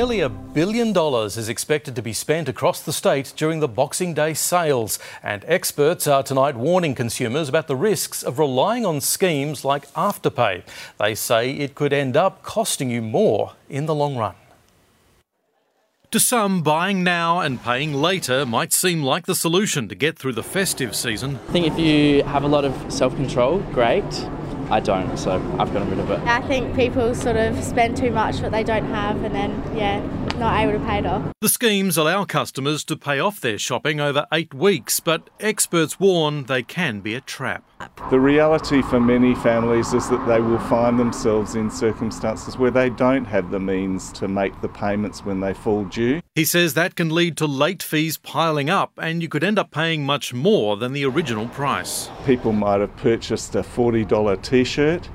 Nearly a billion dollars is expected to be spent across the state during the Boxing Day sales, and experts are tonight warning consumers about the risks of relying on schemes like Afterpay. They say it could end up costing you more in the long run. To some, buying now and paying later might seem like the solution to get through the festive season. I think if you have a lot of self control, great. I don't, so I've gotten rid of it. I think people sort of spend too much what they don't have and then, yeah, not able to pay it off. The schemes allow customers to pay off their shopping over eight weeks, but experts warn they can be a trap. The reality for many families is that they will find themselves in circumstances where they don't have the means to make the payments when they fall due. He says that can lead to late fees piling up, and you could end up paying much more than the original price. People might have purchased a $40 t shirt.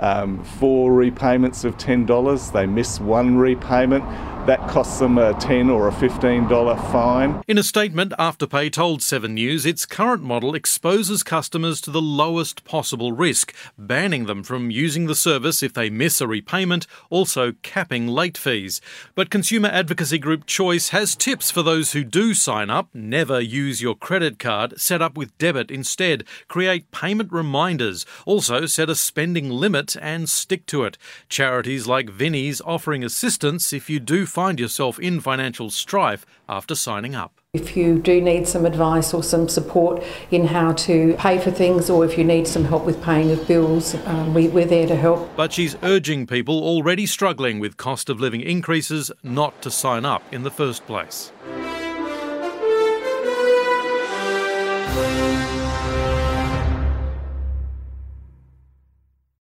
Um, four repayments of $10, they miss one repayment, that costs them a 10 or a $15 fine. In a statement, Afterpay told 7 News its current model exposes customers to the lowest possible risk, banning them from using the service if they miss a repayment, also capping late fees. But consumer advocacy group Choice has tips for those who do sign up. Never use your credit card, set up with debit instead. Create payment reminders. Also, set a spending limit and stick to it. Charities like Vinnie's offering assistance if you do find yourself in financial strife after signing up. If you do need some advice or some support in how to pay for things, or if you need some help with paying of bills, um, we, we're there to help. But she's urging people already struggling with cost of living increases not to sign up in the first place.